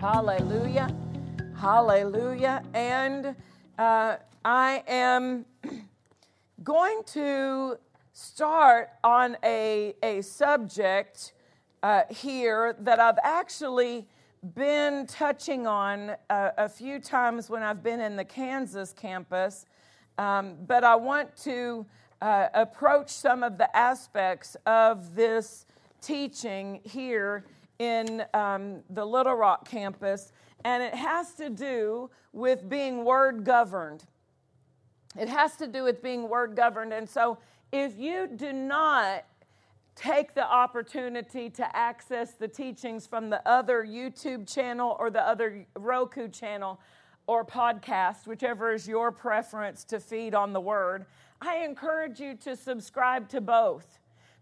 Hallelujah. Hallelujah. And uh, I am going to start on a, a subject uh, here that I've actually been touching on a, a, few times when I've been in the Kansas campus. Um, but I want to uh, approach some of the aspects of this teaching here in um, the Little Rock campus, and it has to do with being word governed. It has to do with being word governed. And so, if you do not take the opportunity to access the teachings from the other YouTube channel or the other Roku channel or podcast, whichever is your preference to feed on the word, I encourage you to subscribe to both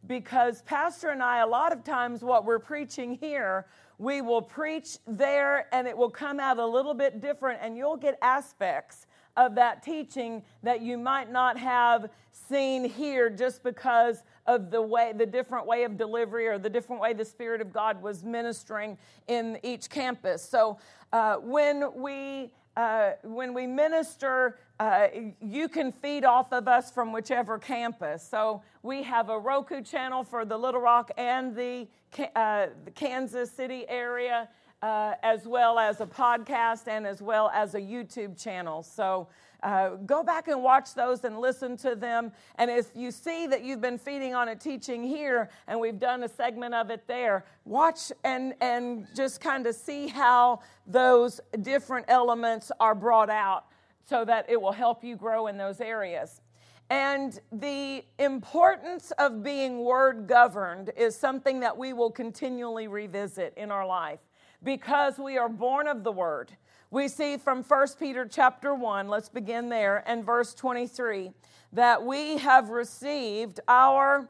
because Pastor and I, a lot of times, what we're preaching here, we will preach there and it will come out a little bit different, and you'll get aspects of that teaching that you might not have seen here just because of the way the different way of delivery or the different way the spirit of god was ministering in each campus. So uh, when we uh, when we minister, uh, you can feed off of us from whichever campus. So we have a Roku channel for the Little Rock and the, uh, the Kansas City area, uh, as well as a podcast and as well as a YouTube channel. So uh, go back and watch those and listen to them. And if you see that you've been feeding on a teaching here and we've done a segment of it there, watch and, and just kind of see how those different elements are brought out so that it will help you grow in those areas. And the importance of being word governed is something that we will continually revisit in our life because we are born of the word we see from 1 Peter chapter 1, let's begin there, and verse 23, that we have received our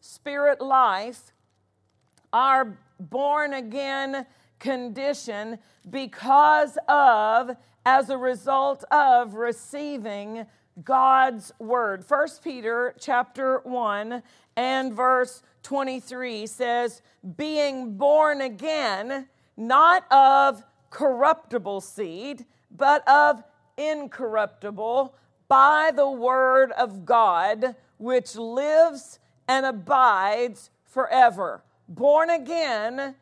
spirit life, our born again condition, because of, as a result of receiving God's word. 1 Peter chapter 1 and verse 23 says, being born again, not of corruptible seed, but of incorruptible by the word of God, which lives and abides forever. Born again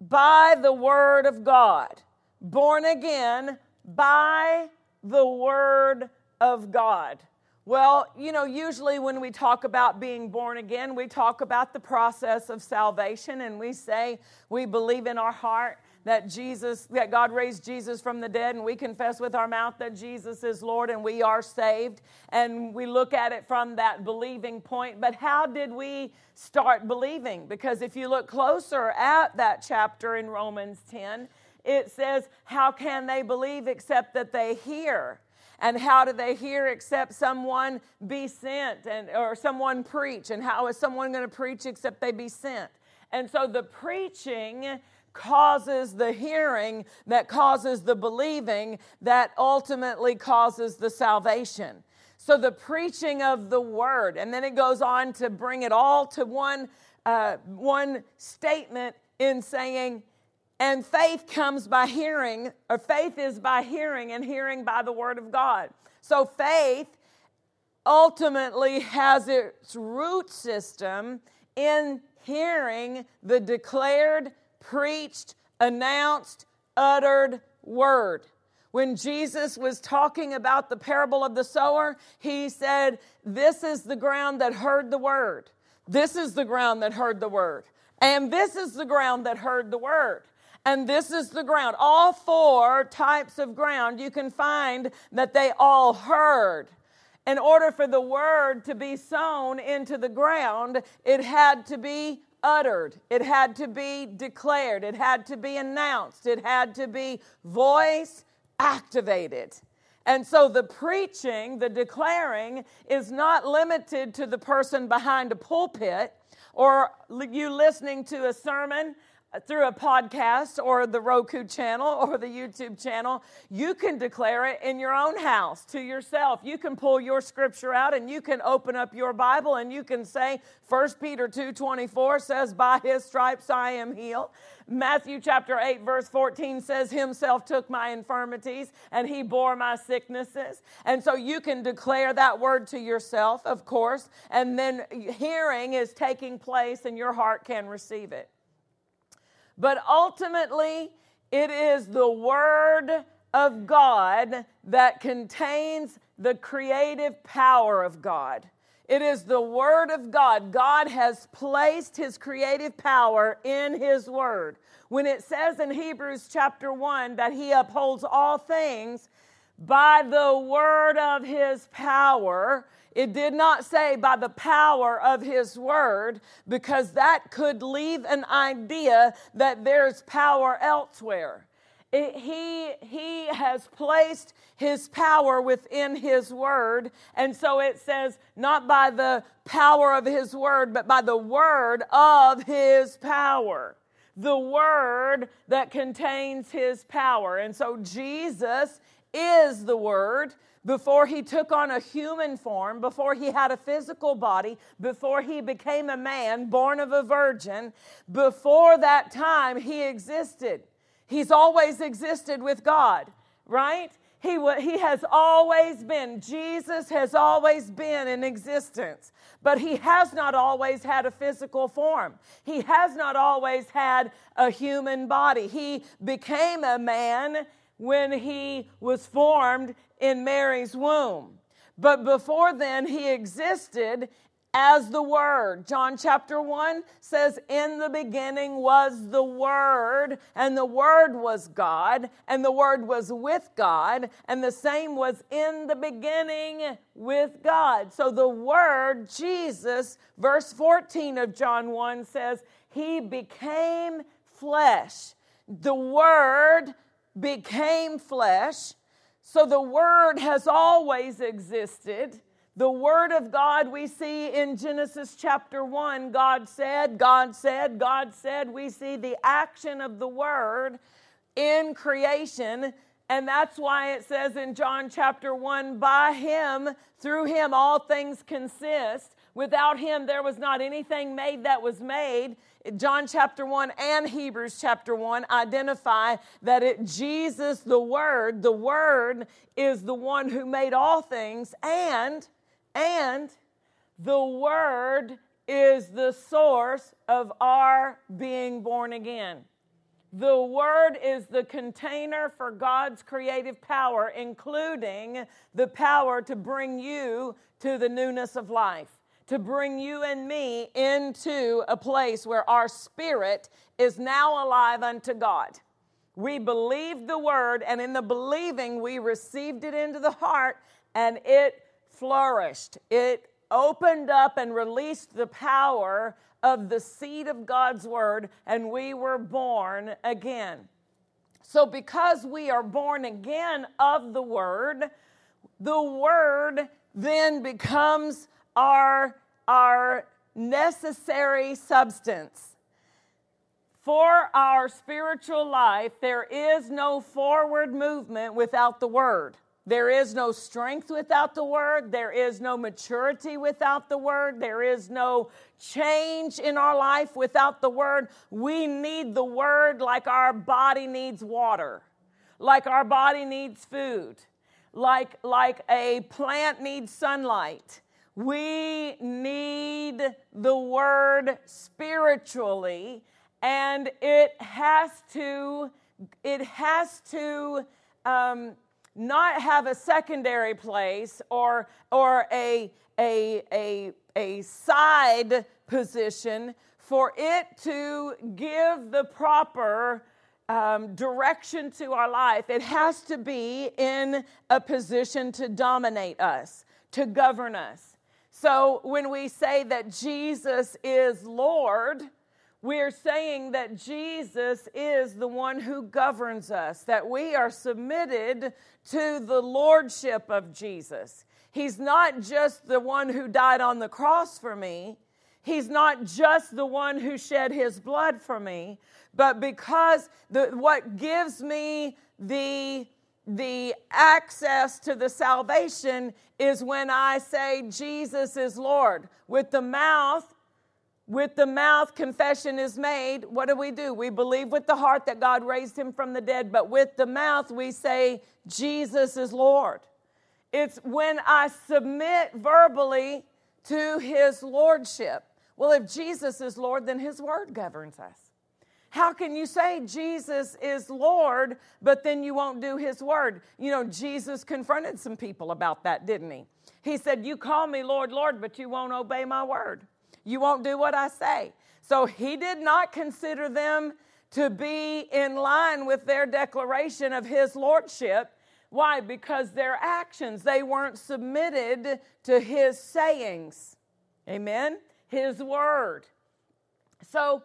by the word of God. Born again by the word of God. Well, you know, usually when we talk about being born again, we talk about the process of salvation and we say we believe in our heart that Jesus, that God raised Jesus from the dead, and we confess with our mouth that Jesus is Lord and we are saved. And we look at it from that believing point. But how did we start believing? Because if you look closer at that chapter in Romans 10, it says, How can they believe except that they hear? And how do they hear except someone be sent and or someone preach? And how is someone going to preach except they be sent? And so the preaching causes the hearing, that causes the believing, that ultimately causes the salvation. So the preaching of the word, and then it goes on to bring it all to one, uh, one statement in saying, and faith comes by hearing, or faith is by hearing, and hearing by the word of God. So faith ultimately has its root system in hearing the declared preached, announced, uttered word. When Jesus was talking about the parable of the sower, he said, This is the ground that heard the word. This is the ground that heard the word. And this is the ground that heard the word. And this is the ground. All four types of ground, you can find that they all heard. In order for the word to be sown into the ground, it had to be uttered, it had to be declared, it had to be announced, it had to be voice activated. And so the preaching, the declaring, is not limited to the person behind a pulpit or you listening to a sermon through a podcast or the Roku channel or the YouTube channel, you can declare it in your own house to yourself. You can pull your scripture out and you can open up your Bible and you can say 1 Peter 2:24 says by his stripes I am healed. Matthew chapter 8 verse 14 says himself took my infirmities and he bore my sicknesses. And so you can declare that word to yourself, of course, and then hearing is taking place and your heart can receive it. But ultimately, it is the Word of God that contains the creative power of God. It is the Word of God. God has placed His creative power in His Word. When it says in Hebrews chapter 1 that He upholds all things by the Word of His power, it did not say by the power of his word, because that could leave an idea that there's power elsewhere. It, he, he has placed his power within his word. And so it says, not by the power of his word, but by the word of his power. The word that contains his power. And so Jesus is the word before he took on a human form, before he had a physical body, before he became a man born of a virgin, before that time he existed. He's always existed with God, right? He, he has always been, Jesus has always been in existence, but he has not always had a physical form. He has not always had a human body. He became a man when he was formed in Mary's womb. But before then, he existed as the Word. John chapter 1 says, In the beginning was the Word, and the Word was God, and the Word was with God, and the same was in the beginning with God. So the Word, Jesus, verse 14 of John 1 says, He became flesh. The Word became flesh. So the Word has always existed. The Word of God we see in Genesis chapter 1, God said, God said, God said. We see the action of the Word in creation. And that's why it says in John chapter 1 by Him, through Him, all things consist. Without Him, there was not anything made that was made. John chapter 1 and Hebrews chapter 1 identify that it Jesus the word the word is the one who made all things and and the word is the source of our being born again. The Word is the container for God's creative power, including the power to bring you to the newness of life to bring you and me into a place where our spirit is now alive unto God. We believed the word, and in the believing, we received it into the heart, and it flourished. It opened up and released the power of the seed of God's word, and we were born again. So, because we are born again of the word, the word then becomes our our necessary substance. For our spiritual life, there is no forward movement without the Word. There is no strength without the Word. There is no maturity without the Word. There is no change in our life without the Word. We need the Word like our body needs water, like our body needs food, like, like a plant needs sunlight. We need the word spiritually, and it has to, it has to um, not have a secondary place or, or a, a, a, a side position for it to give the proper um, direction to our life. It has to be in a position to dominate us, to govern us. So when we say that Jesus is Lord, we are saying that Jesus is the one who governs us, that we are submitted to the lordship of Jesus. He's not just the one who died on the cross for me, He's not just the one who shed his blood for me, but because the, what gives me the the access to the salvation is when I say Jesus is Lord. With the mouth, with the mouth, confession is made. What do we do? We believe with the heart that God raised him from the dead, but with the mouth, we say, Jesus is Lord. It's when I submit verbally to his lordship. Well, if Jesus is Lord, then his word governs us. How can you say Jesus is Lord, but then you won't do his word? You know, Jesus confronted some people about that, didn't he? He said, You call me Lord, Lord, but you won't obey my word. You won't do what I say. So he did not consider them to be in line with their declaration of his lordship. Why? Because their actions, they weren't submitted to his sayings. Amen? His word. So,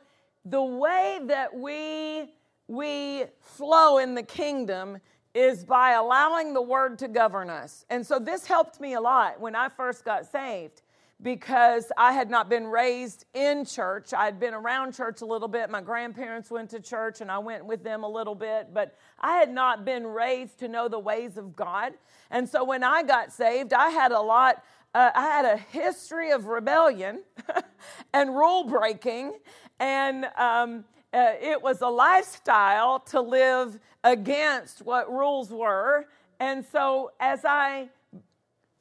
the way that we we flow in the kingdom is by allowing the word to govern us. And so this helped me a lot when I first got saved because I had not been raised in church. I had been around church a little bit. My grandparents went to church and I went with them a little bit, but I had not been raised to know the ways of God. And so when I got saved, I had a lot uh, I had a history of rebellion and rule breaking, and um, uh, it was a lifestyle to live against what rules were. And so, as I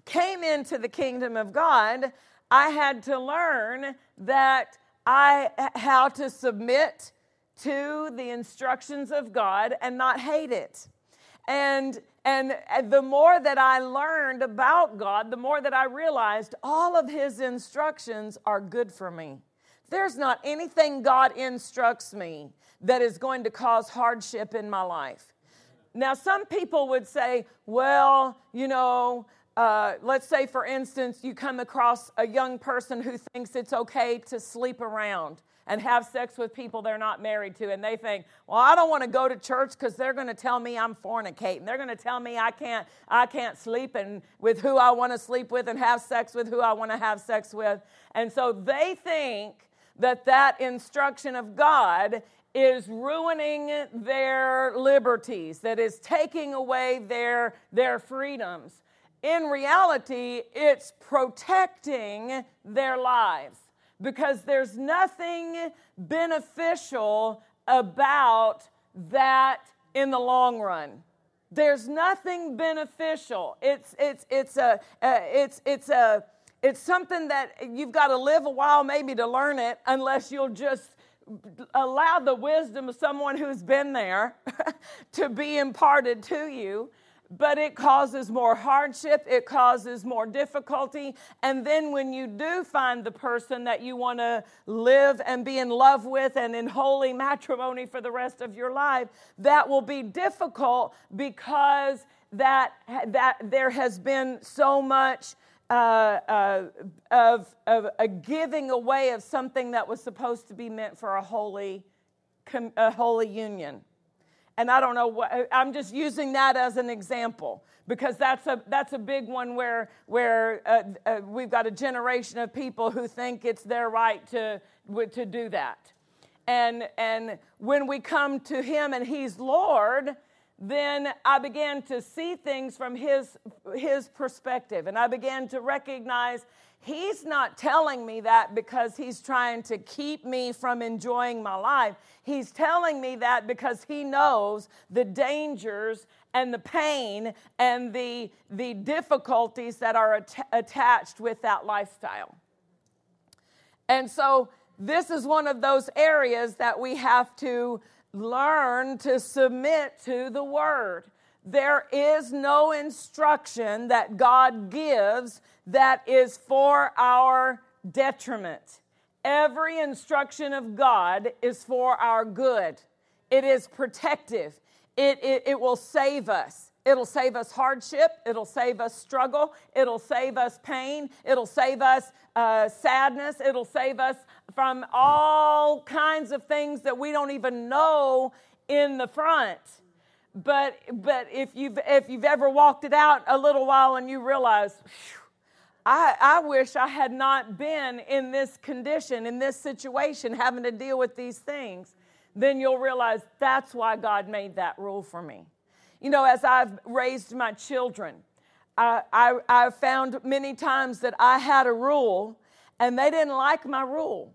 came into the kingdom of God, I had to learn that I how to submit to the instructions of God and not hate it. And and the more that I learned about God, the more that I realized all of His instructions are good for me. There's not anything God instructs me that is going to cause hardship in my life. Now, some people would say, well, you know, uh, let's say, for instance, you come across a young person who thinks it's okay to sleep around and have sex with people they're not married to and they think well i don't want to go to church because they're going to tell me i'm fornicating they're going to tell me i can't i can't sleep and with who i want to sleep with and have sex with who i want to have sex with and so they think that that instruction of god is ruining their liberties that is taking away their their freedoms in reality it's protecting their lives because there's nothing beneficial about that in the long run. There's nothing beneficial. It's it's it's a uh, it's it's a it's something that you've got to live a while maybe to learn it unless you'll just allow the wisdom of someone who's been there to be imparted to you but it causes more hardship, it causes more difficulty. And then when you do find the person that you want to live and be in love with and in holy matrimony for the rest of your life, that will be difficult because that, that there has been so much. Uh, uh, of, of a giving away of something that was supposed to be meant for a holy, a holy union and I don't know what, I'm just using that as an example because that's a, that's a big one where, where uh, uh, we've got a generation of people who think it's their right to, to do that. And, and when we come to Him and He's Lord, then I began to see things from His, his perspective. And I began to recognize He's not telling me that because he's trying to keep me from enjoying my life. He's telling me that because he knows the dangers and the pain and the, the difficulties that are at- attached with that lifestyle. And so, this is one of those areas that we have to learn to submit to the word. There is no instruction that God gives that is for our detriment. Every instruction of God is for our good. It is protective. It, it, it will save us. It'll save us hardship. It'll save us struggle. It'll save us pain. It'll save us uh, sadness. It'll save us from all kinds of things that we don't even know in the front. But, but if, you've, if you've ever walked it out a little while and you realize, I, I wish I had not been in this condition, in this situation, having to deal with these things, then you'll realize that's why God made that rule for me. You know, as I've raised my children, I, I, I found many times that I had a rule and they didn't like my rule.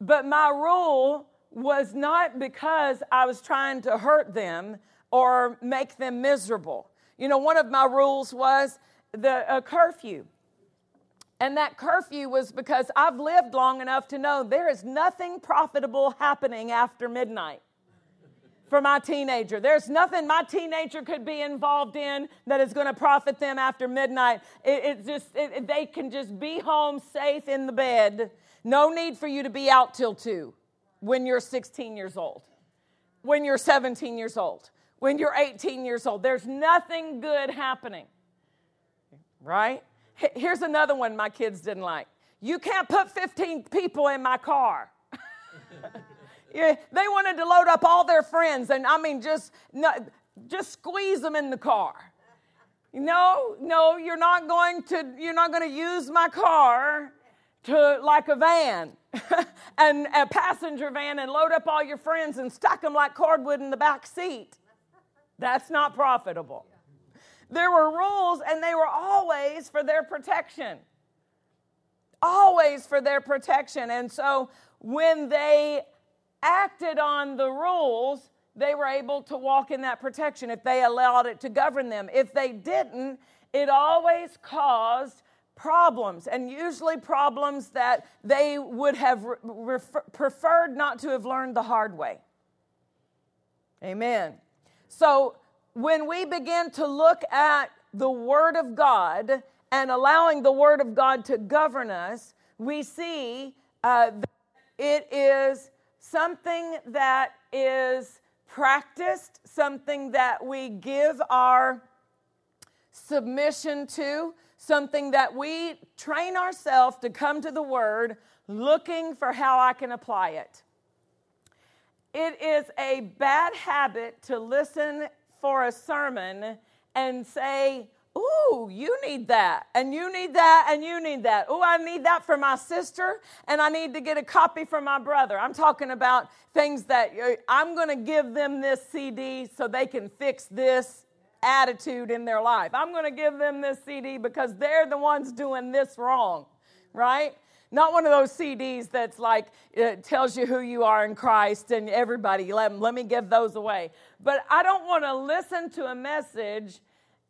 But my rule was not because I was trying to hurt them or make them miserable. You know, one of my rules was the a curfew. And that curfew was because I've lived long enough to know there is nothing profitable happening after midnight for my teenager. There's nothing my teenager could be involved in that is going to profit them after midnight. It, it just it, they can just be home safe in the bed. No need for you to be out till 2 when you're 16 years old. When you're 17 years old. When you're 18 years old. There's nothing good happening. Right? Here's another one my kids didn't like. You can't put 15 people in my car. Yeah, they wanted to load up all their friends, and I mean, just no, just squeeze them in the car. No, no, you're not going to. You're not going to use my car to like a van and a passenger van and load up all your friends and stack them like cordwood in the back seat. That's not profitable. There were rules, and they were always for their protection. Always for their protection. And so when they acted on the rules, they were able to walk in that protection if they allowed it to govern them. If they didn't, it always caused problems, and usually problems that they would have re- preferred not to have learned the hard way. Amen. So, when we begin to look at the Word of God and allowing the Word of God to govern us, we see uh, that it is something that is practiced, something that we give our submission to, something that we train ourselves to come to the Word looking for how I can apply it. It is a bad habit to listen for a sermon and say, Ooh, you need that, and you need that, and you need that. Ooh, I need that for my sister, and I need to get a copy for my brother. I'm talking about things that uh, I'm going to give them this CD so they can fix this attitude in their life. I'm going to give them this CD because they're the ones doing this wrong, right? Not one of those CDs that's like it tells you who you are in Christ and everybody. Let, let me give those away. But I don't want to listen to a message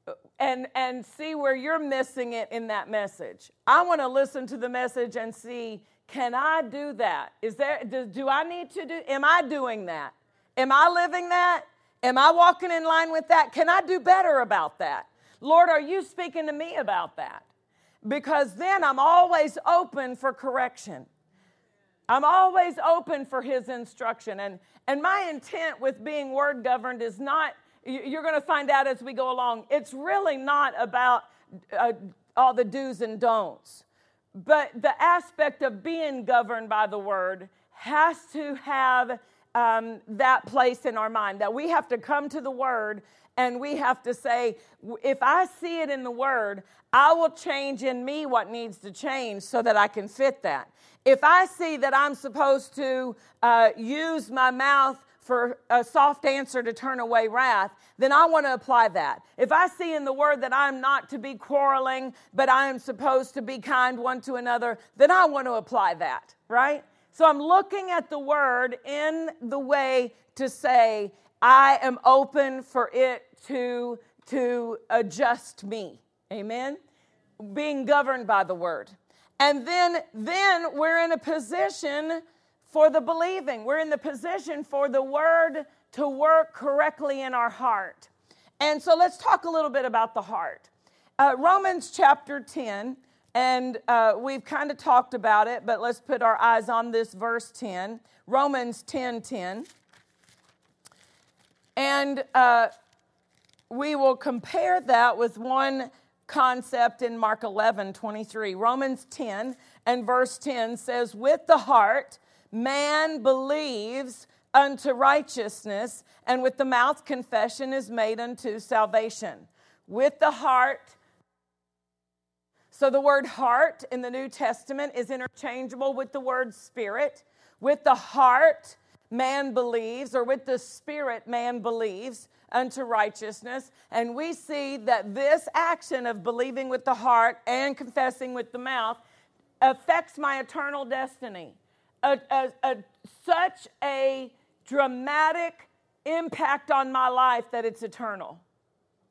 uh, and and see where you're missing it in that message. I want to listen to the message and see can I do that? Is there do, do I need to do am I doing that? Am I living that? Am I walking in line with that? Can I do better about that? Lord, are you speaking to me about that? Because then I'm always open for correction. I'm always open for his instruction. And, and my intent with being word governed is not you're going to find out as we go along. It's really not about uh, all the do's and don'ts, but the aspect of being governed by the word has to have um, that place in our mind that we have to come to the word and we have to say, if I see it in the word, I will change in me what needs to change so that I can fit that. If I see that I'm supposed to uh, use my mouth for a soft answer to turn away wrath, then I want to apply that. If I see in the word that I'm not to be quarreling, but I am supposed to be kind one to another, then I want to apply that, right? So I'm looking at the word in the way to say, I am open for it to, to adjust me. Amen? Being governed by the word. And then, then we're in a position for the believing. We're in the position for the word to work correctly in our heart. And so let's talk a little bit about the heart. Uh, Romans chapter 10, and uh, we've kind of talked about it, but let's put our eyes on this verse 10. Romans 10 10. And uh, we will compare that with one concept in Mark 11 23. Romans 10 and verse 10 says, With the heart, man believes unto righteousness, and with the mouth, confession is made unto salvation. With the heart, so the word heart in the New Testament is interchangeable with the word spirit. With the heart, man believes, or with the spirit, man believes unto righteousness. And we see that this action of believing with the heart and confessing with the mouth affects my eternal destiny. A, a, a, such a dramatic impact on my life that it's eternal.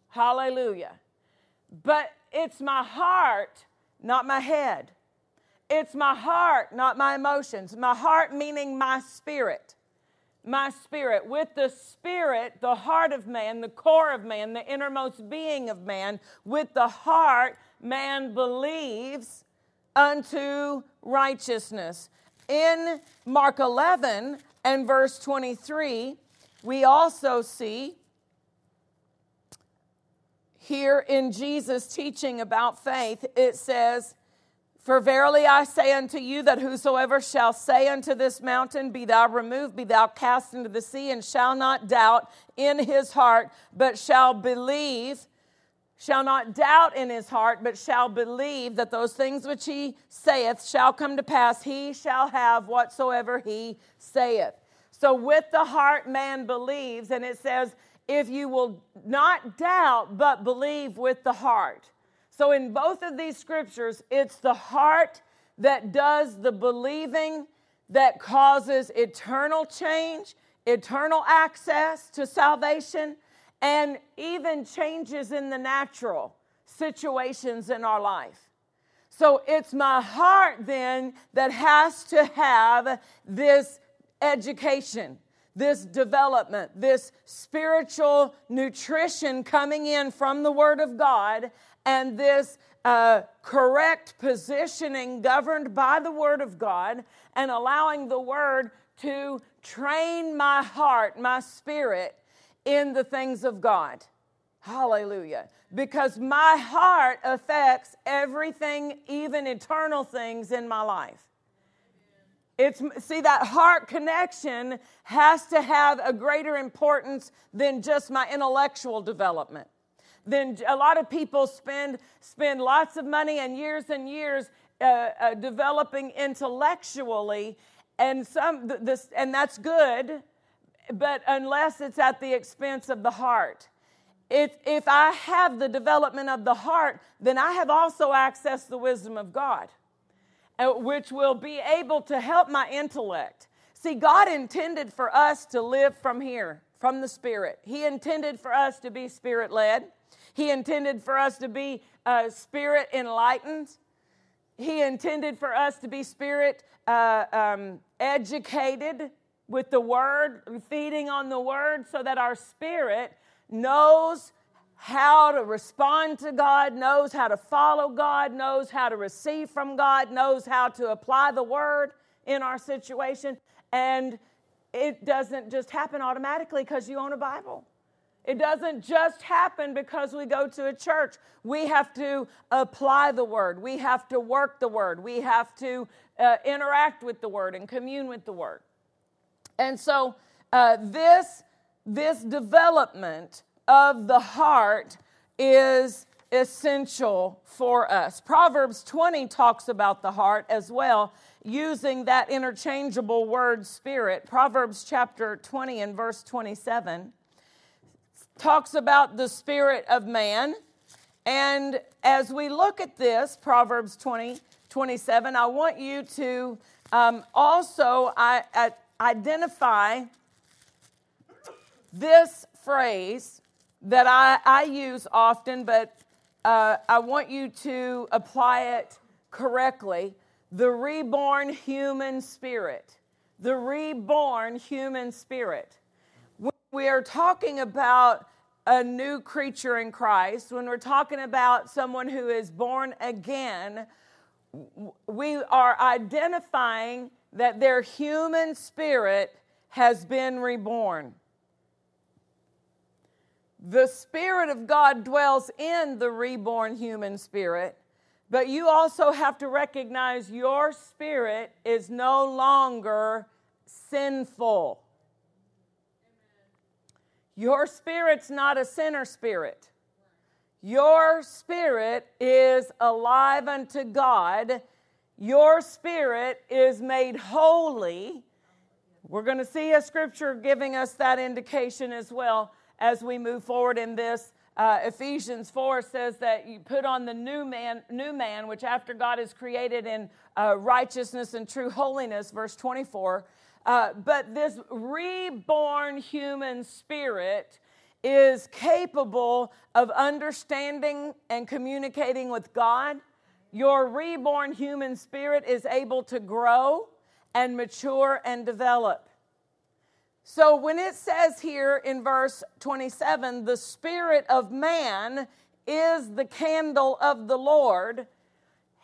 Hallelujah. But it's my heart, not my head. It's my heart, not my emotions. My heart meaning my spirit my spirit. With the spirit, the heart of man, the core of man, the innermost being of man, with the heart, man believes unto righteousness. In Mark 11 and verse 23, we also see here in Jesus teaching about faith, it says, for verily I say unto you that whosoever shall say unto this mountain, Be thou removed, be thou cast into the sea, and shall not doubt in his heart, but shall believe, shall not doubt in his heart, but shall believe that those things which he saith shall come to pass, he shall have whatsoever he saith. So with the heart man believes, and it says, If you will not doubt, but believe with the heart. So, in both of these scriptures, it's the heart that does the believing that causes eternal change, eternal access to salvation, and even changes in the natural situations in our life. So, it's my heart then that has to have this education this development, this spiritual nutrition coming in from the Word of God, and this uh, correct positioning governed by the Word of God, and allowing the Word to train my heart, my spirit in the things of God. Hallelujah. Because my heart affects everything, even eternal things in my life. It's see that heart connection has to have a greater importance than just my intellectual development. Then a lot of people spend spend lots of money and years and years uh, uh, developing intellectually, and some this and that's good, but unless it's at the expense of the heart. If, if I have the development of the heart, then I have also accessed the wisdom of God. Uh, which will be able to help my intellect. See, God intended for us to live from here, from the Spirit. He intended for us to be Spirit led, He intended for us to be uh, Spirit enlightened. He intended for us to be Spirit uh, um, educated with the Word, feeding on the Word, so that our spirit knows how to respond to God, knows how to follow God, knows how to receive from God, knows how to apply the word in our situation. And it doesn't just happen automatically because you own a Bible. It doesn't just happen because we go to a church. We have to apply the word. We have to work the word. We have to uh, interact with the word and commune with the word. And so, uh, this, this development of the heart is essential for us. Proverbs 20 talks about the heart as well, using that interchangeable word spirit. Proverbs chapter 20 and verse 27 talks about the spirit of man. And as we look at this, Proverbs 20, 27, I want you to um, also I, I identify this phrase that I, I use often, but uh, I want you to apply it correctly. The reborn human spirit. The reborn human spirit. When we are talking about a new creature in Christ, when we're talking about someone who is born again, we are identifying that their human spirit has been reborn. The Spirit of God dwells in the reborn human spirit, but you also have to recognize your spirit is no longer sinful. Your spirit's not a sinner spirit. Your spirit is alive unto God. Your spirit is made holy. We're going to see a scripture giving us that indication as well as we move forward in this. Uh, Ephesians 4 says that you put on the new man, new man, which after God is created in uh, righteousness and true holiness, verse 24. Uh, but this reborn human spirit is capable of understanding and communicating with God. Your reborn human spirit is able to grow and mature and develop. So when it says here in verse 27, the spirit of man is the candle of the Lord,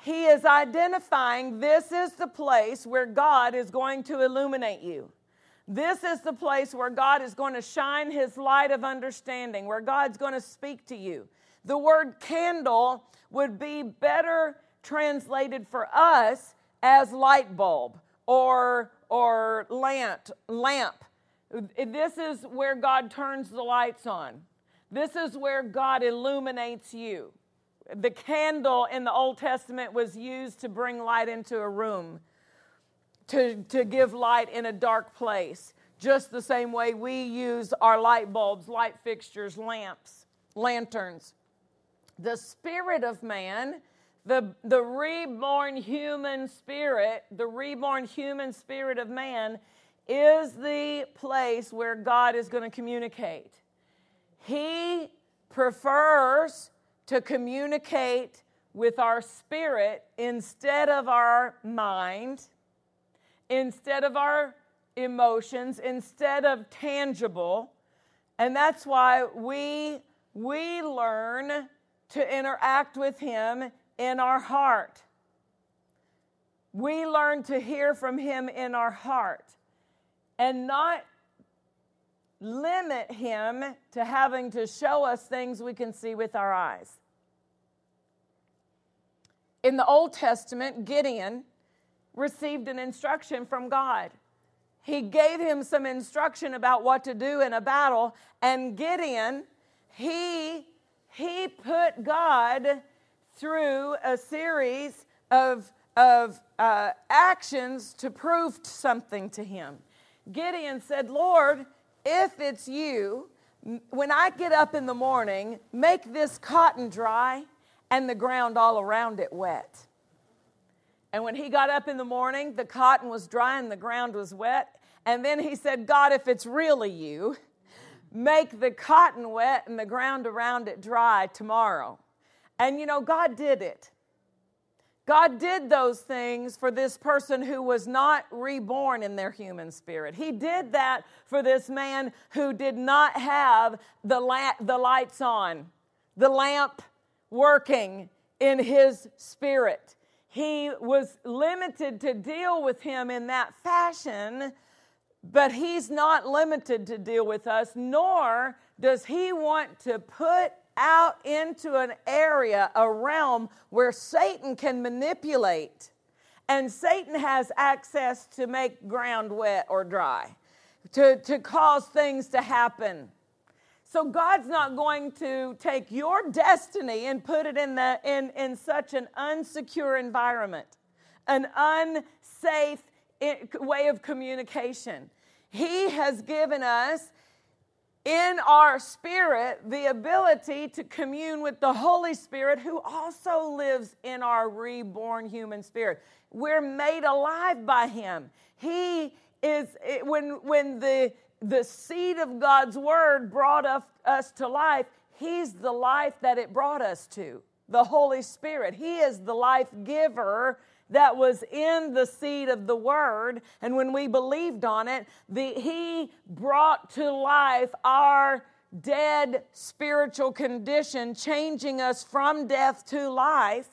he is identifying this is the place where God is going to illuminate you. This is the place where God is going to shine his light of understanding, where God's going to speak to you. The word candle would be better translated for us as light bulb or, or lamp, lamp. This is where God turns the lights on. This is where God illuminates you. The candle in the Old Testament was used to bring light into a room, to, to give light in a dark place. Just the same way we use our light bulbs, light fixtures, lamps, lanterns. The spirit of man, the, the reborn human spirit, the reborn human spirit of man, is the place where God is going to communicate. He prefers to communicate with our spirit instead of our mind, instead of our emotions, instead of tangible. And that's why we, we learn to interact with Him in our heart. We learn to hear from Him in our heart and not limit him to having to show us things we can see with our eyes. In the Old Testament, Gideon received an instruction from God. He gave him some instruction about what to do in a battle, and Gideon, he, he put God through a series of, of uh, actions to prove something to him. Gideon said, Lord, if it's you, when I get up in the morning, make this cotton dry and the ground all around it wet. And when he got up in the morning, the cotton was dry and the ground was wet. And then he said, God, if it's really you, make the cotton wet and the ground around it dry tomorrow. And you know, God did it. God did those things for this person who was not reborn in their human spirit. He did that for this man who did not have the, la- the lights on, the lamp working in his spirit. He was limited to deal with him in that fashion, but he's not limited to deal with us, nor does he want to put out into an area, a realm where Satan can manipulate. And Satan has access to make ground wet or dry, to, to cause things to happen. So God's not going to take your destiny and put it in, the, in, in such an unsecure environment, an unsafe eh, way of communication. He has given us in our spirit the ability to commune with the Holy Spirit who also lives in our reborn human spirit. We're made alive by Him. He is, when, when the, the seed of God's word brought us to life, He's the life that it brought us to, the Holy Spirit. He is the life giver that was in the seed of the word and when we believed on it the, he brought to life our dead spiritual condition changing us from death to life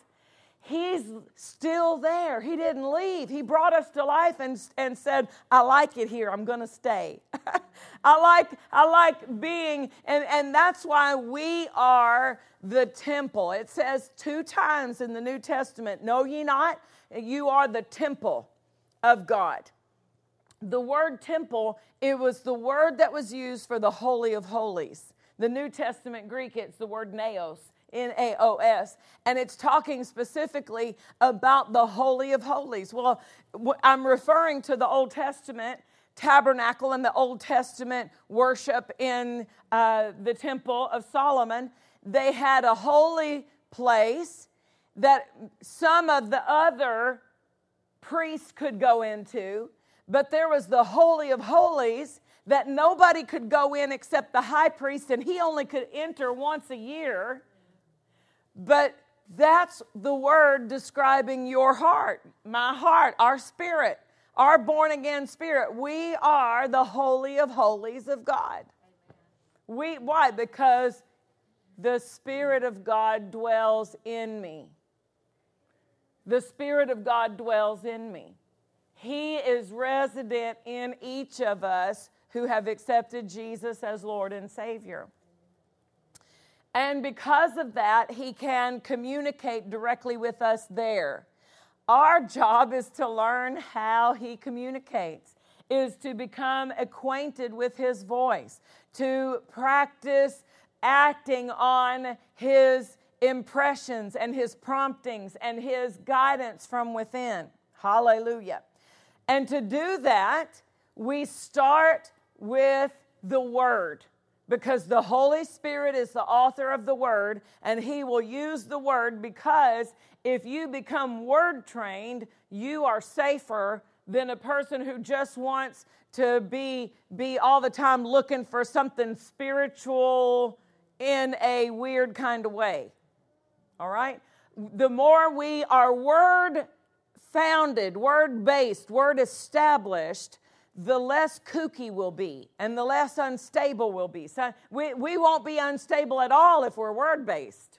He's still there. He didn't leave. He brought us to life and, and said, I like it here. I'm going to stay. I like, I like being, and, and that's why we are the temple. It says two times in the New Testament, Know ye not? You are the temple of God. The word temple, it was the word that was used for the Holy of Holies. The New Testament Greek, it's the word naos. N A O S, and it's talking specifically about the Holy of Holies. Well, I'm referring to the Old Testament tabernacle and the Old Testament worship in uh, the Temple of Solomon. They had a holy place that some of the other priests could go into, but there was the Holy of Holies that nobody could go in except the high priest, and he only could enter once a year. But that's the word describing your heart, my heart, our spirit, our born again spirit. We are the holy of holies of God. We why? Because the spirit of God dwells in me. The spirit of God dwells in me. He is resident in each of us who have accepted Jesus as Lord and Savior. And because of that, he can communicate directly with us there. Our job is to learn how he communicates, is to become acquainted with his voice, to practice acting on his impressions and his promptings and his guidance from within. Hallelujah. And to do that, we start with the Word because the Holy Spirit is the author of the Word, and He will use the Word because if you become Word trained, you are safer than a person who just wants to be, be all the time looking for something spiritual in a weird kind of way. All right? The more we are Word founded, Word based, Word established, the less kooky we'll be and the less unstable we'll be. So we, we won't be unstable at all if we're word based.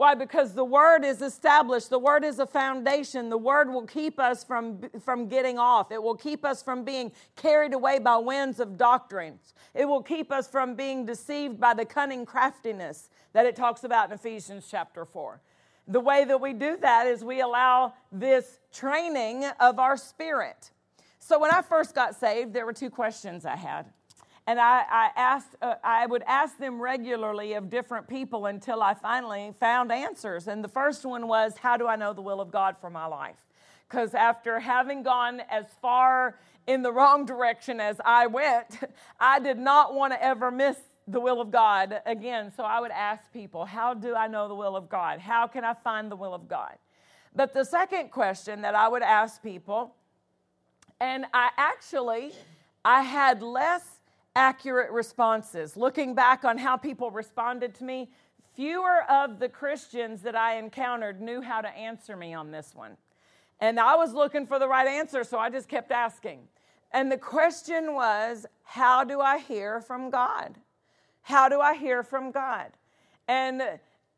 Why? Because the word is established. The word is a foundation. The word will keep us from, from getting off. It will keep us from being carried away by winds of doctrines. It will keep us from being deceived by the cunning craftiness that it talks about in Ephesians chapter 4. The way that we do that is we allow this training of our spirit. So when I first got saved, there were two questions I had. And I, I asked, uh, I would ask them regularly of different people until I finally found answers. And the first one was, How do I know the will of God for my life? Because after having gone as far in the wrong direction as I went, I did not want to ever miss the will of God again. So I would ask people, How do I know the will of God? How can I find the will of God? But the second question that I would ask people and I actually I had less accurate responses. Looking back on how people responded to me, fewer of the Christians that I encountered knew how to answer me on this one. And I was looking for the right answer, so I just kept asking. And the question was, how do I hear from God? How do I hear from God? And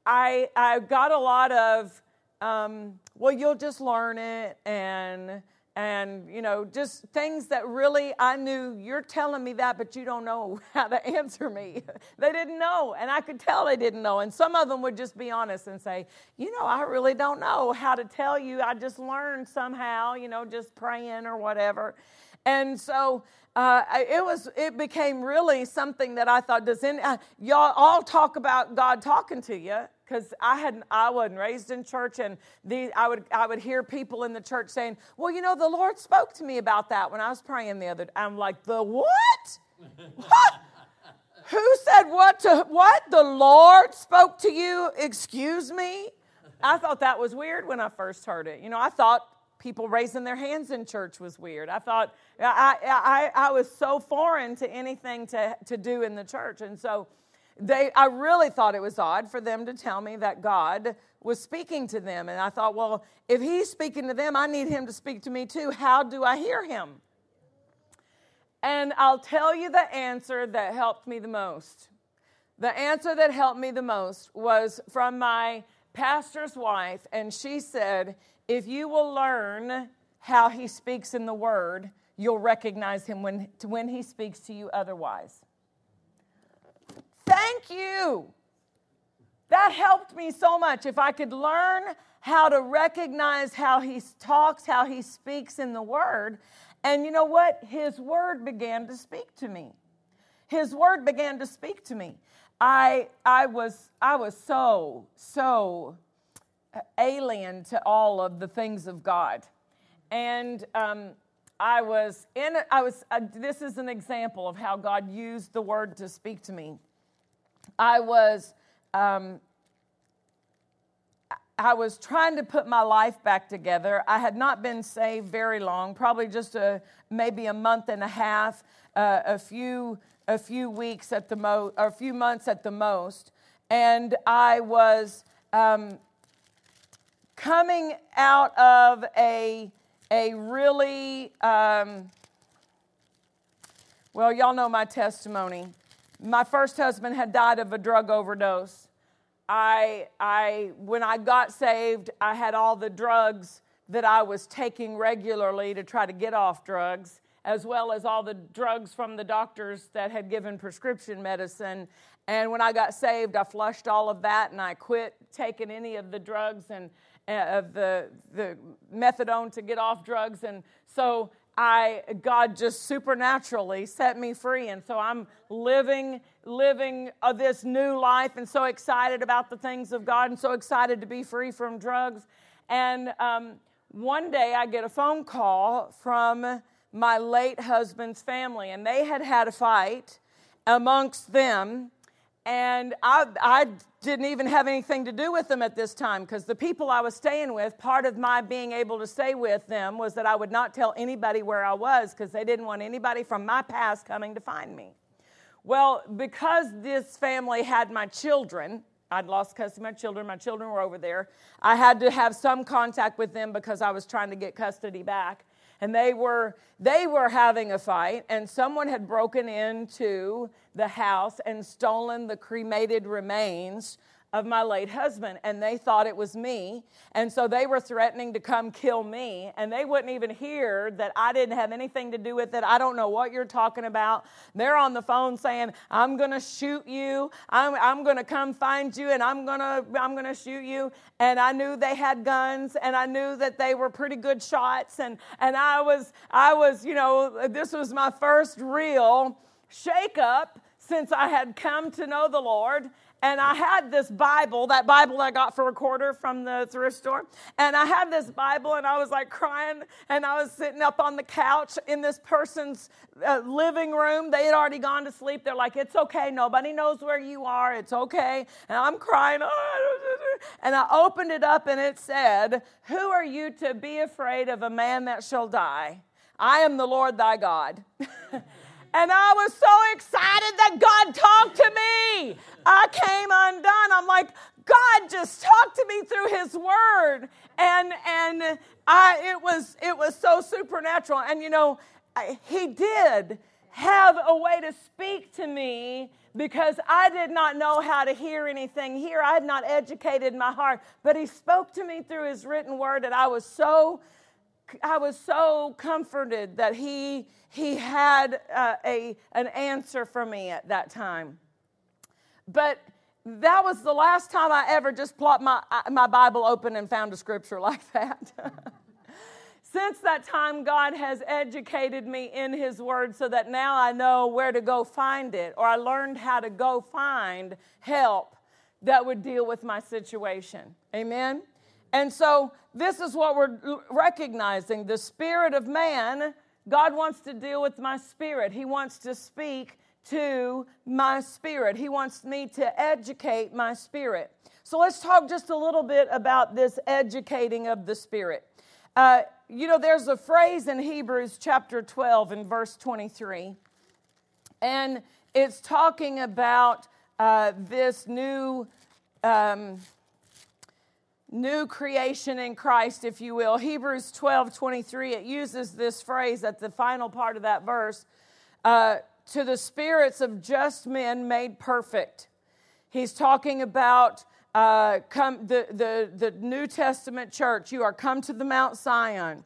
I, I got a lot of, um, well, you'll just learn it, and and you know just things that really i knew you're telling me that but you don't know how to answer me. They didn't know and i could tell they didn't know and some of them would just be honest and say you know i really don't know how to tell you. I just learned somehow you know just praying or whatever. And so uh, it was it became really something that i thought does any, uh, y'all all talk about god talking to you because I hadn't I wasn't raised in church and the, I would I would hear people in the church saying, "Well, you know, the Lord spoke to me about that when I was praying the other." day I'm like, "The what? what? Who said what to what? The Lord spoke to you? Excuse me?" I thought that was weird when I first heard it. You know, I thought people raising their hands in church was weird. I thought I I, I was so foreign to anything to to do in the church, and so they, I really thought it was odd for them to tell me that God was speaking to them. And I thought, well, if he's speaking to them, I need him to speak to me too. How do I hear him? And I'll tell you the answer that helped me the most. The answer that helped me the most was from my pastor's wife, and she said, If you will learn how he speaks in the word, you'll recognize him when, when he speaks to you otherwise. Thank you. That helped me so much. If I could learn how to recognize how he talks, how he speaks in the word, and you know what? His word began to speak to me. His word began to speak to me. I, I, was, I was so, so alien to all of the things of God. And um, I was in, I was, uh, this is an example of how God used the word to speak to me. I was, um, I was trying to put my life back together. I had not been saved very long, probably just a, maybe a month and a half, uh, a few a few weeks at the most, or a few months at the most, and I was um, coming out of a a really um, well, y'all know my testimony. My first husband had died of a drug overdose. I, I, when I got saved, I had all the drugs that I was taking regularly to try to get off drugs, as well as all the drugs from the doctors that had given prescription medicine. And when I got saved, I flushed all of that and I quit taking any of the drugs and uh, the, the methadone to get off drugs. And so I God just supernaturally set me free, and so I'm living living uh, this new life, and so excited about the things of God, and so excited to be free from drugs. And um, one day I get a phone call from my late husband's family, and they had had a fight amongst them and I, I didn't even have anything to do with them at this time because the people I was staying with, part of my being able to stay with them was that I would not tell anybody where I was because they didn't want anybody from my past coming to find me. Well, because this family had my children, I'd lost custody of my children, my children were over there. I had to have some contact with them because I was trying to get custody back and they were they were having a fight and someone had broken into the house and stolen the cremated remains of my late husband, and they thought it was me. And so they were threatening to come kill me, and they wouldn't even hear that I didn't have anything to do with it. I don't know what you're talking about. They're on the phone saying, I'm to shoot you. I'm, I'm to come find you, and I'm to I'm to shoot you. And I knew they had guns, and I knew that they were pretty good shots. And, and I was, I was, you know, this was my first real shakeup since I had come to know the Lord and I had this Bible, that Bible I got for a quarter from the thrift store. And I had this Bible, and I was like crying, and I was sitting up on the couch in this person's uh, living room. They had already gone to sleep. They're like, It's okay. Nobody knows where you are. It's okay. And I'm crying. And I opened it up, and it said, Who are you to be afraid of a man that shall die? I am the Lord thy God. And I was so excited that God talked to me. I came undone. I'm like, God just talked to me through his word. And and I it was it was so supernatural. And you know, I, he did have a way to speak to me because I did not know how to hear anything here. I had not educated my heart, but he spoke to me through his written word and I was so I was so comforted that he, he had uh, a, an answer for me at that time. But that was the last time I ever just plopped my, uh, my Bible open and found a scripture like that. Since that time, God has educated me in His Word so that now I know where to go find it, or I learned how to go find help that would deal with my situation. Amen? And so this is what we're recognizing the spirit of man. God wants to deal with my spirit. He wants to speak to my spirit. He wants me to educate my spirit. So let's talk just a little bit about this educating of the spirit. Uh, you know, there's a phrase in Hebrews chapter 12 and verse 23, and it's talking about uh, this new. Um, new creation in Christ, if you will. Hebrews 12 23, it uses this phrase at the final part of that verse uh, to the spirits of just men made perfect. He's talking about uh, come the, the, the New Testament church, you are come to the Mount Zion,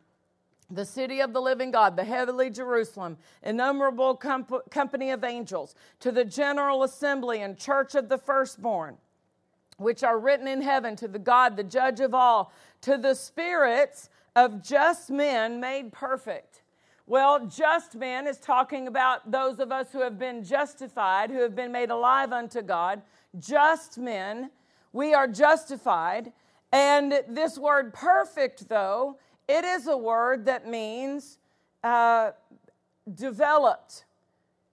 the city of the living God, the heavenly Jerusalem, innumerable comp- company of angels, to the general assembly and church of the firstborn, which are written in heaven, to the God, the judge of all, to the spirits of just men made perfect. Well, just men is talking about those of us who have been justified, who have been made alive unto God. Just men we are justified. And this word perfect, though, it is a word that means uh, developed.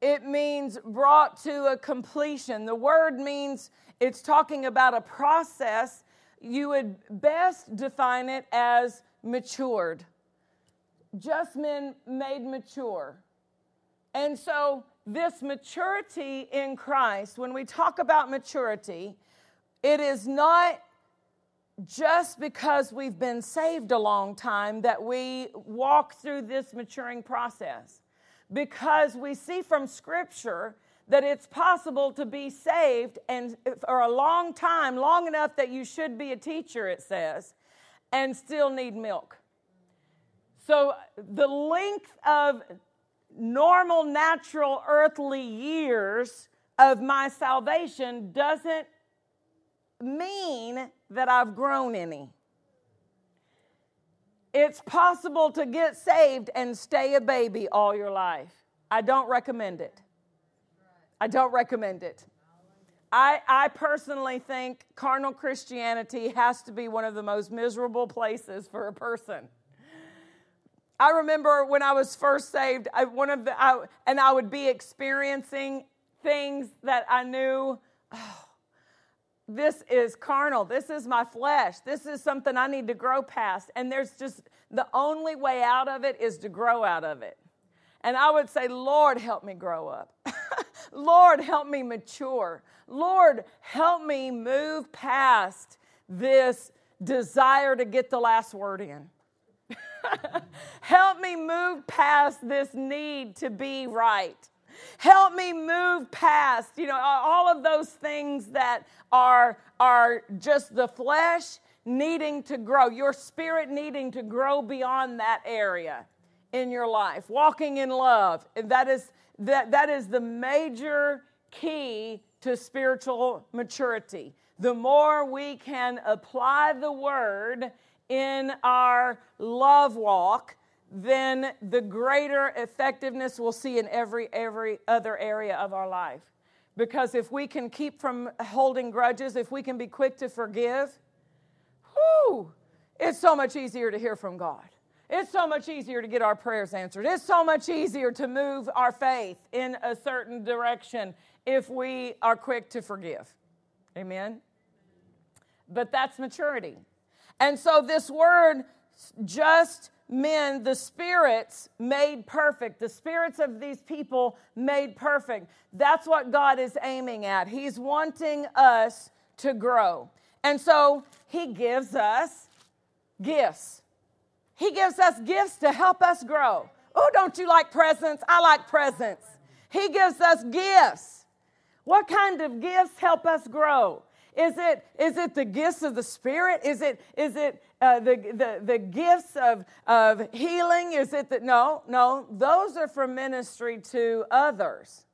It means brought to a completion. The word means it's talking about a process. You would best define it as matured. Just men made mature. And so, this maturity in Christ, when we talk about maturity, it is not just because we've been saved a long time that we walk through this maturing process. Because we see from Scripture that it's possible to be saved and for a long time, long enough that you should be a teacher, it says, and still need milk. So the length of normal, natural, earthly years of my salvation doesn't mean that I've grown any. It's possible to get saved and stay a baby all your life. I don't recommend it. I don't recommend it. I, I personally think carnal Christianity has to be one of the most miserable places for a person. I remember when I was first saved, I, one of the, I, and I would be experiencing things that I knew, oh, this is carnal. This is my flesh. This is something I need to grow past. And there's just the only way out of it is to grow out of it. And I would say, Lord, help me grow up. Lord, help me mature. Lord, help me move past this desire to get the last word in. help me move past this need to be right. Help me move past, you know, all of those things that are, are just the flesh needing to grow, your spirit needing to grow beyond that area in your life. Walking in love, that is, that, that is the major key to spiritual maturity. The more we can apply the word in our love walk, then the greater effectiveness we'll see in every every other area of our life. Because if we can keep from holding grudges, if we can be quick to forgive, whoo, it's so much easier to hear from God. It's so much easier to get our prayers answered. It's so much easier to move our faith in a certain direction if we are quick to forgive. Amen? But that's maturity. And so this word just men, the spirits made perfect, the spirits of these people made perfect. That's what God is aiming at. He's wanting us to grow. And so He gives us gifts. He gives us gifts to help us grow. Oh, don't you like presents? I like presents. He gives us gifts. What kind of gifts help us grow? Is it, is it the gifts of the Spirit? Is it, is it uh, the, the, the gifts of, of healing? Is it that? No, no, those are for ministry to others.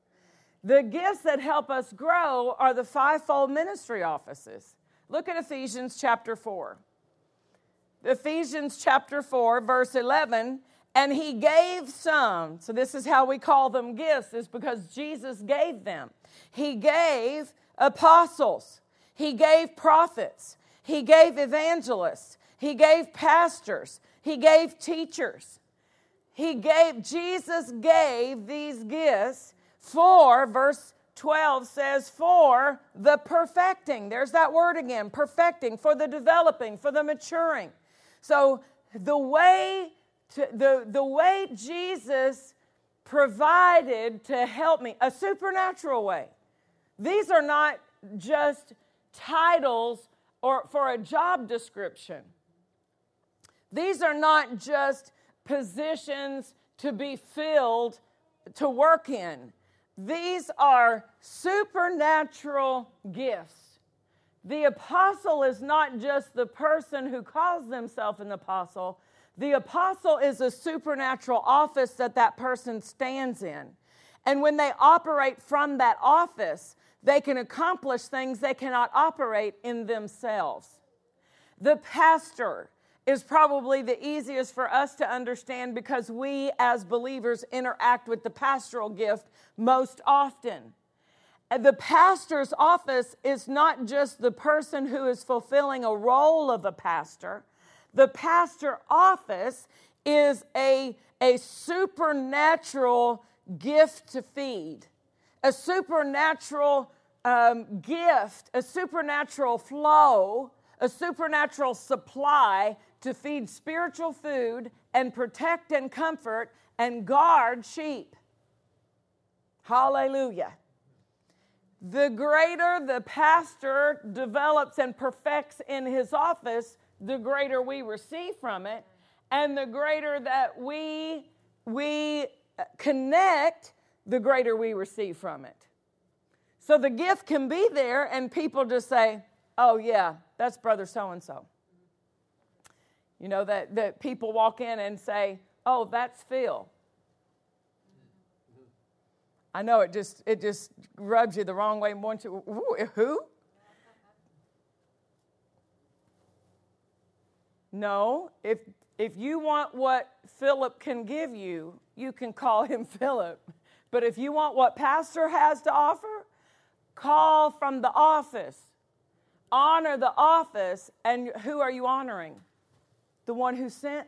The gifts that help us grow are the fivefold ministry offices. Look at Ephesians chapter 4. Ephesians chapter 4, verse 11. And he gave some. So, this is how we call them gifts, is because Jesus gave them. He gave apostles, he gave prophets, he gave evangelists, he gave pastors, he gave teachers. He gave, Jesus gave these gifts for, verse 12 says, for the perfecting. There's that word again perfecting, for the developing, for the maturing. So the way, to, the, the way Jesus provided to help me, a supernatural way. These are not just titles or for a job description. These are not just positions to be filled to work in. These are supernatural gifts The apostle is not just the person who calls themselves an apostle, the apostle is a supernatural office that that person stands in. And when they operate from that office, they can accomplish things they cannot operate in themselves. The pastor is probably the easiest for us to understand because we as believers interact with the pastoral gift most often. The pastor's office is not just the person who is fulfilling a role of a pastor. The pastor office is a, a supernatural gift to feed, a supernatural um, gift, a supernatural flow, a supernatural supply to feed spiritual food and protect and comfort and guard sheep. Hallelujah. The greater the pastor develops and perfects in his office, the greater we receive from it, and the greater that we we uh, connect, the greater we receive from it. So the gift can be there, and people just say, "Oh yeah, that's brother so and so." You know, that, that people walk in and say, oh, that's Phil. I know it just it just rubs you the wrong way wants you, who? No, if if you want what Philip can give you, you can call him Philip. But if you want what pastor has to offer, call from the office. Honor the office, and who are you honoring? the one who sent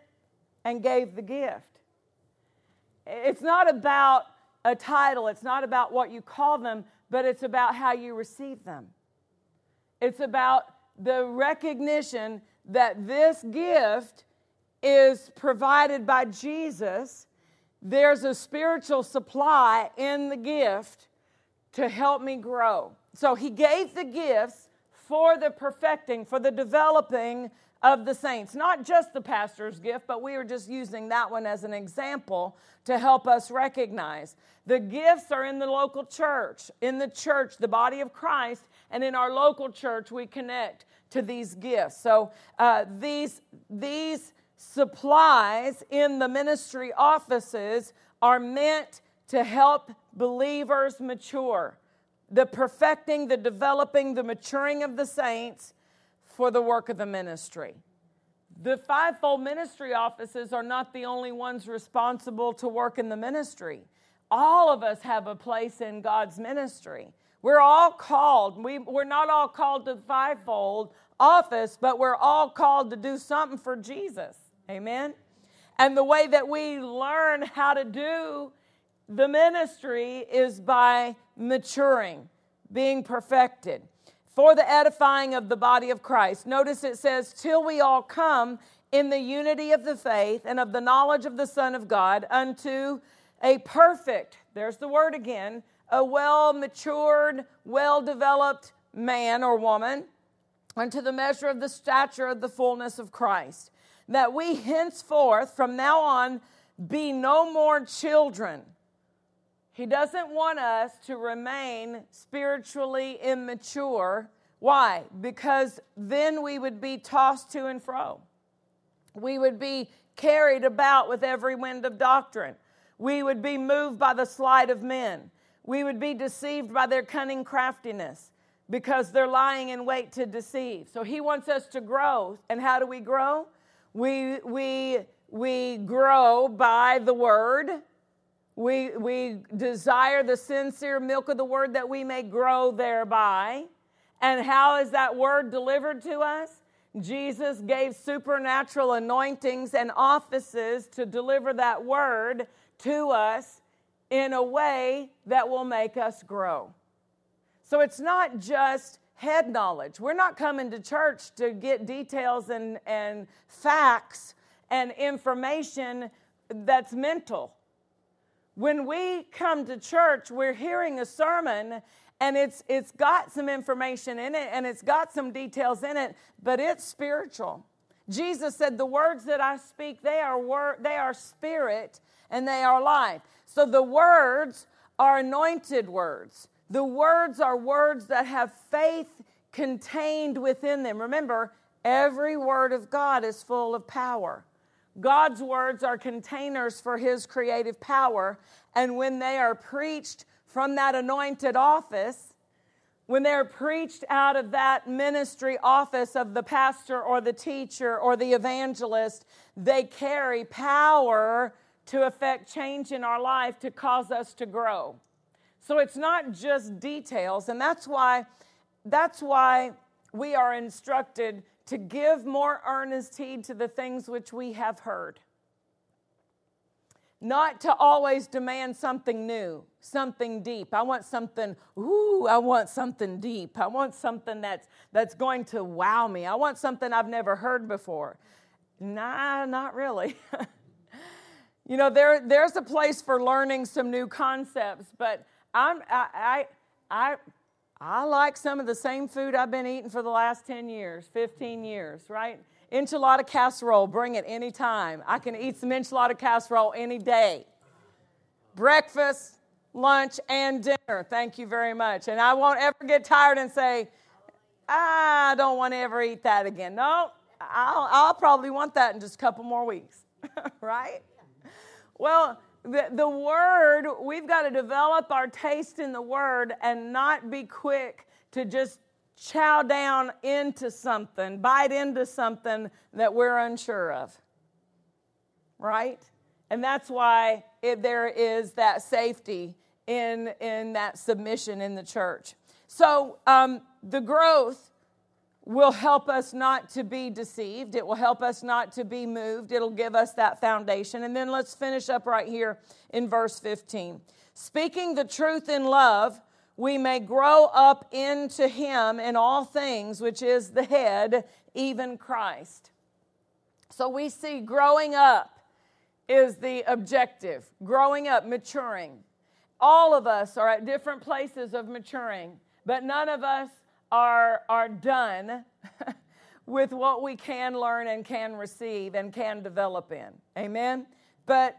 and gave the gift. It's not about a title, it's not about what you call them, but it's about how you receive them. It's about the recognition that this gift is provided by Jesus. There's a spiritual supply in the gift to help me grow. So he gave the gifts for the perfecting, for the developing of the saints. Not just the pastor's gift, but we are just using that one as an example to help us recognize. The gifts are in the local church, in the church, the body of Christ, and in our local church, we connect to these gifts. So uh, these, these supplies in the ministry offices are meant to help believers mature. The perfecting, the developing, the maturing of the saints for the work of the ministry. The fivefold ministry offices are not the only ones responsible to work in the ministry. All of us have a place in God's ministry. We're all called. We, we're not all called to the fivefold office, but we're all called to do something for Jesus. Amen? And the way that we learn how to do the ministry is by maturing, being perfected for the edifying of the body of Christ. Notice it says, till we all come in the unity of the faith and of the knowledge of the Son of God unto a perfect, there's the word again, a well matured, well developed man or woman, unto the measure of the stature of the fullness of Christ. That we henceforth, from now on, be no more children. He doesn't want us to remain spiritually immature. Why? Because then we would be tossed to and fro. We would be carried about with every wind of doctrine. We would be moved by the sleight of men. We would be deceived by their cunning craftiness because they're lying in wait to deceive. So he wants us to grow. And how do we grow? We, we, we grow by the word we, we desire the sincere milk of the word that we may grow thereby. And how is that word delivered to us? Jesus gave supernatural anointings and offices to deliver that word to us in a way that will make us grow. So it's not just head knowledge. We're not coming to church to get details and, and facts and information that's mental. When we come to church, we're hearing a sermon and it's it's got some information in it and it's got some details in it, but it's spiritual. Jesus said, "The words that I speak, they are word, they are spirit and they are life." So the words are anointed words. The words are words that have faith contained within them. Remember, every word of God is full of power. God's words are containers for his creative power. And when they are preached from that anointed office, when they're preached out of that ministry office of the pastor or the teacher or the evangelist, they carry power to affect change in our life to cause us to grow. So it's not just details, and that's why that's why we are instructed to give more earnest heed to the things which we have heard. Not to always demand something new, something deep. I want something, ooh, I want something deep. I want something that's, that's going to wow me. I want something I've never heard before. Nah, not really. you know, there, there's a place for learning some new concepts, but I'm, I, I, I I like some of the same food I've been eating for the last 10 years, 15 years, right? Enchilada casserole, bring it anytime. I can eat some enchilada casserole any day. Breakfast, lunch, and dinner. Thank you very much. And I won't ever get tired and say, ah, I don't want to ever eat that again. No, I'll, I'll probably want that in just a couple more weeks, right? Well, the, the word, we've got to develop our taste in the word and not be quick to just chow down into something, bite into something that we're unsure of. Right? And that's why it, there is that safety in, in that submission in the church. So um, the growth will help us not to be deceived. It will help us not to be moved. It'll give us that foundation. And then let's finish up right here in verse 15. Speaking the truth in love, we may grow up into Him in all things, which is the head, even Christ. So we see growing up is the objective, growing up, maturing. All of us are at different places of maturing, but none of us are, are done with what we can learn and can receive and can develop in. Amen? But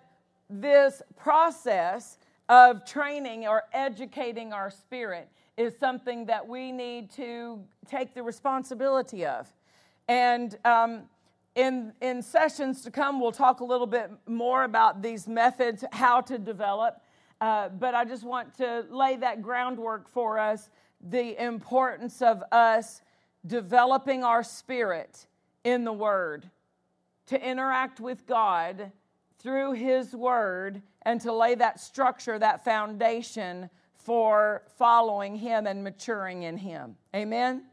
this process of training or educating our spirit is something that we need to take the responsibility of. And um, in, in sessions to come, we'll talk a little bit more about these methods, how to develop. Uh, but I just want to lay that groundwork for us the importance of us developing our spirit in the Word, to interact with God through His Word, and to lay that structure, that foundation for following Him and maturing in Him. Amen?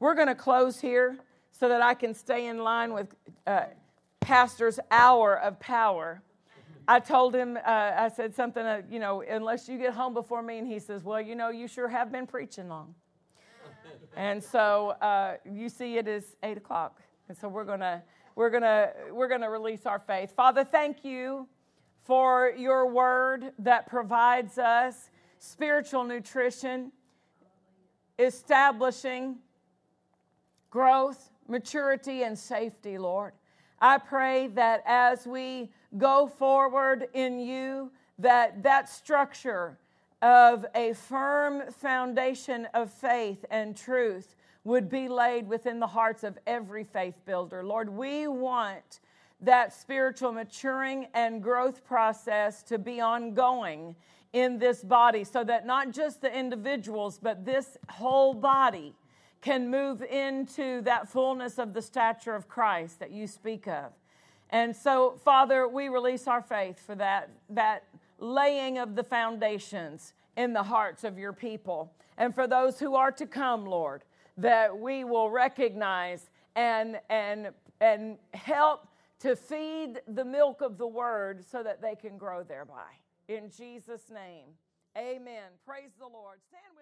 We're going to close here so that I can stay in line with uh, Pastor's hour of power. I told him, uh, I said something, uh, you know, unless you get home before me. And he says, Well, you know, you sure have been preaching long. and so uh, you see, it is eight o'clock. And so we're going to. We're going to we're going to release our faith. Father, thank you for your word that provides us spiritual nutrition, establishing growth, maturity, and safety, Lord. I pray that as we go forward in you, that that structure of a firm foundation of faith and truth would be laid within the hearts of every faith builder. Lord, we want that spiritual maturing and growth process to be ongoing in this body so that not just the individuals, but this whole body can move into that fullness of the stature of Christ that you speak of. And so, Father, we release our faith for that, that laying of the foundations in the hearts of your people. And for those who are to come, Lord, that we will recognize and, and, and help to feed the milk of the word so that they can grow thereby. In Jesus' name, amen. Praise the Lord. Stand.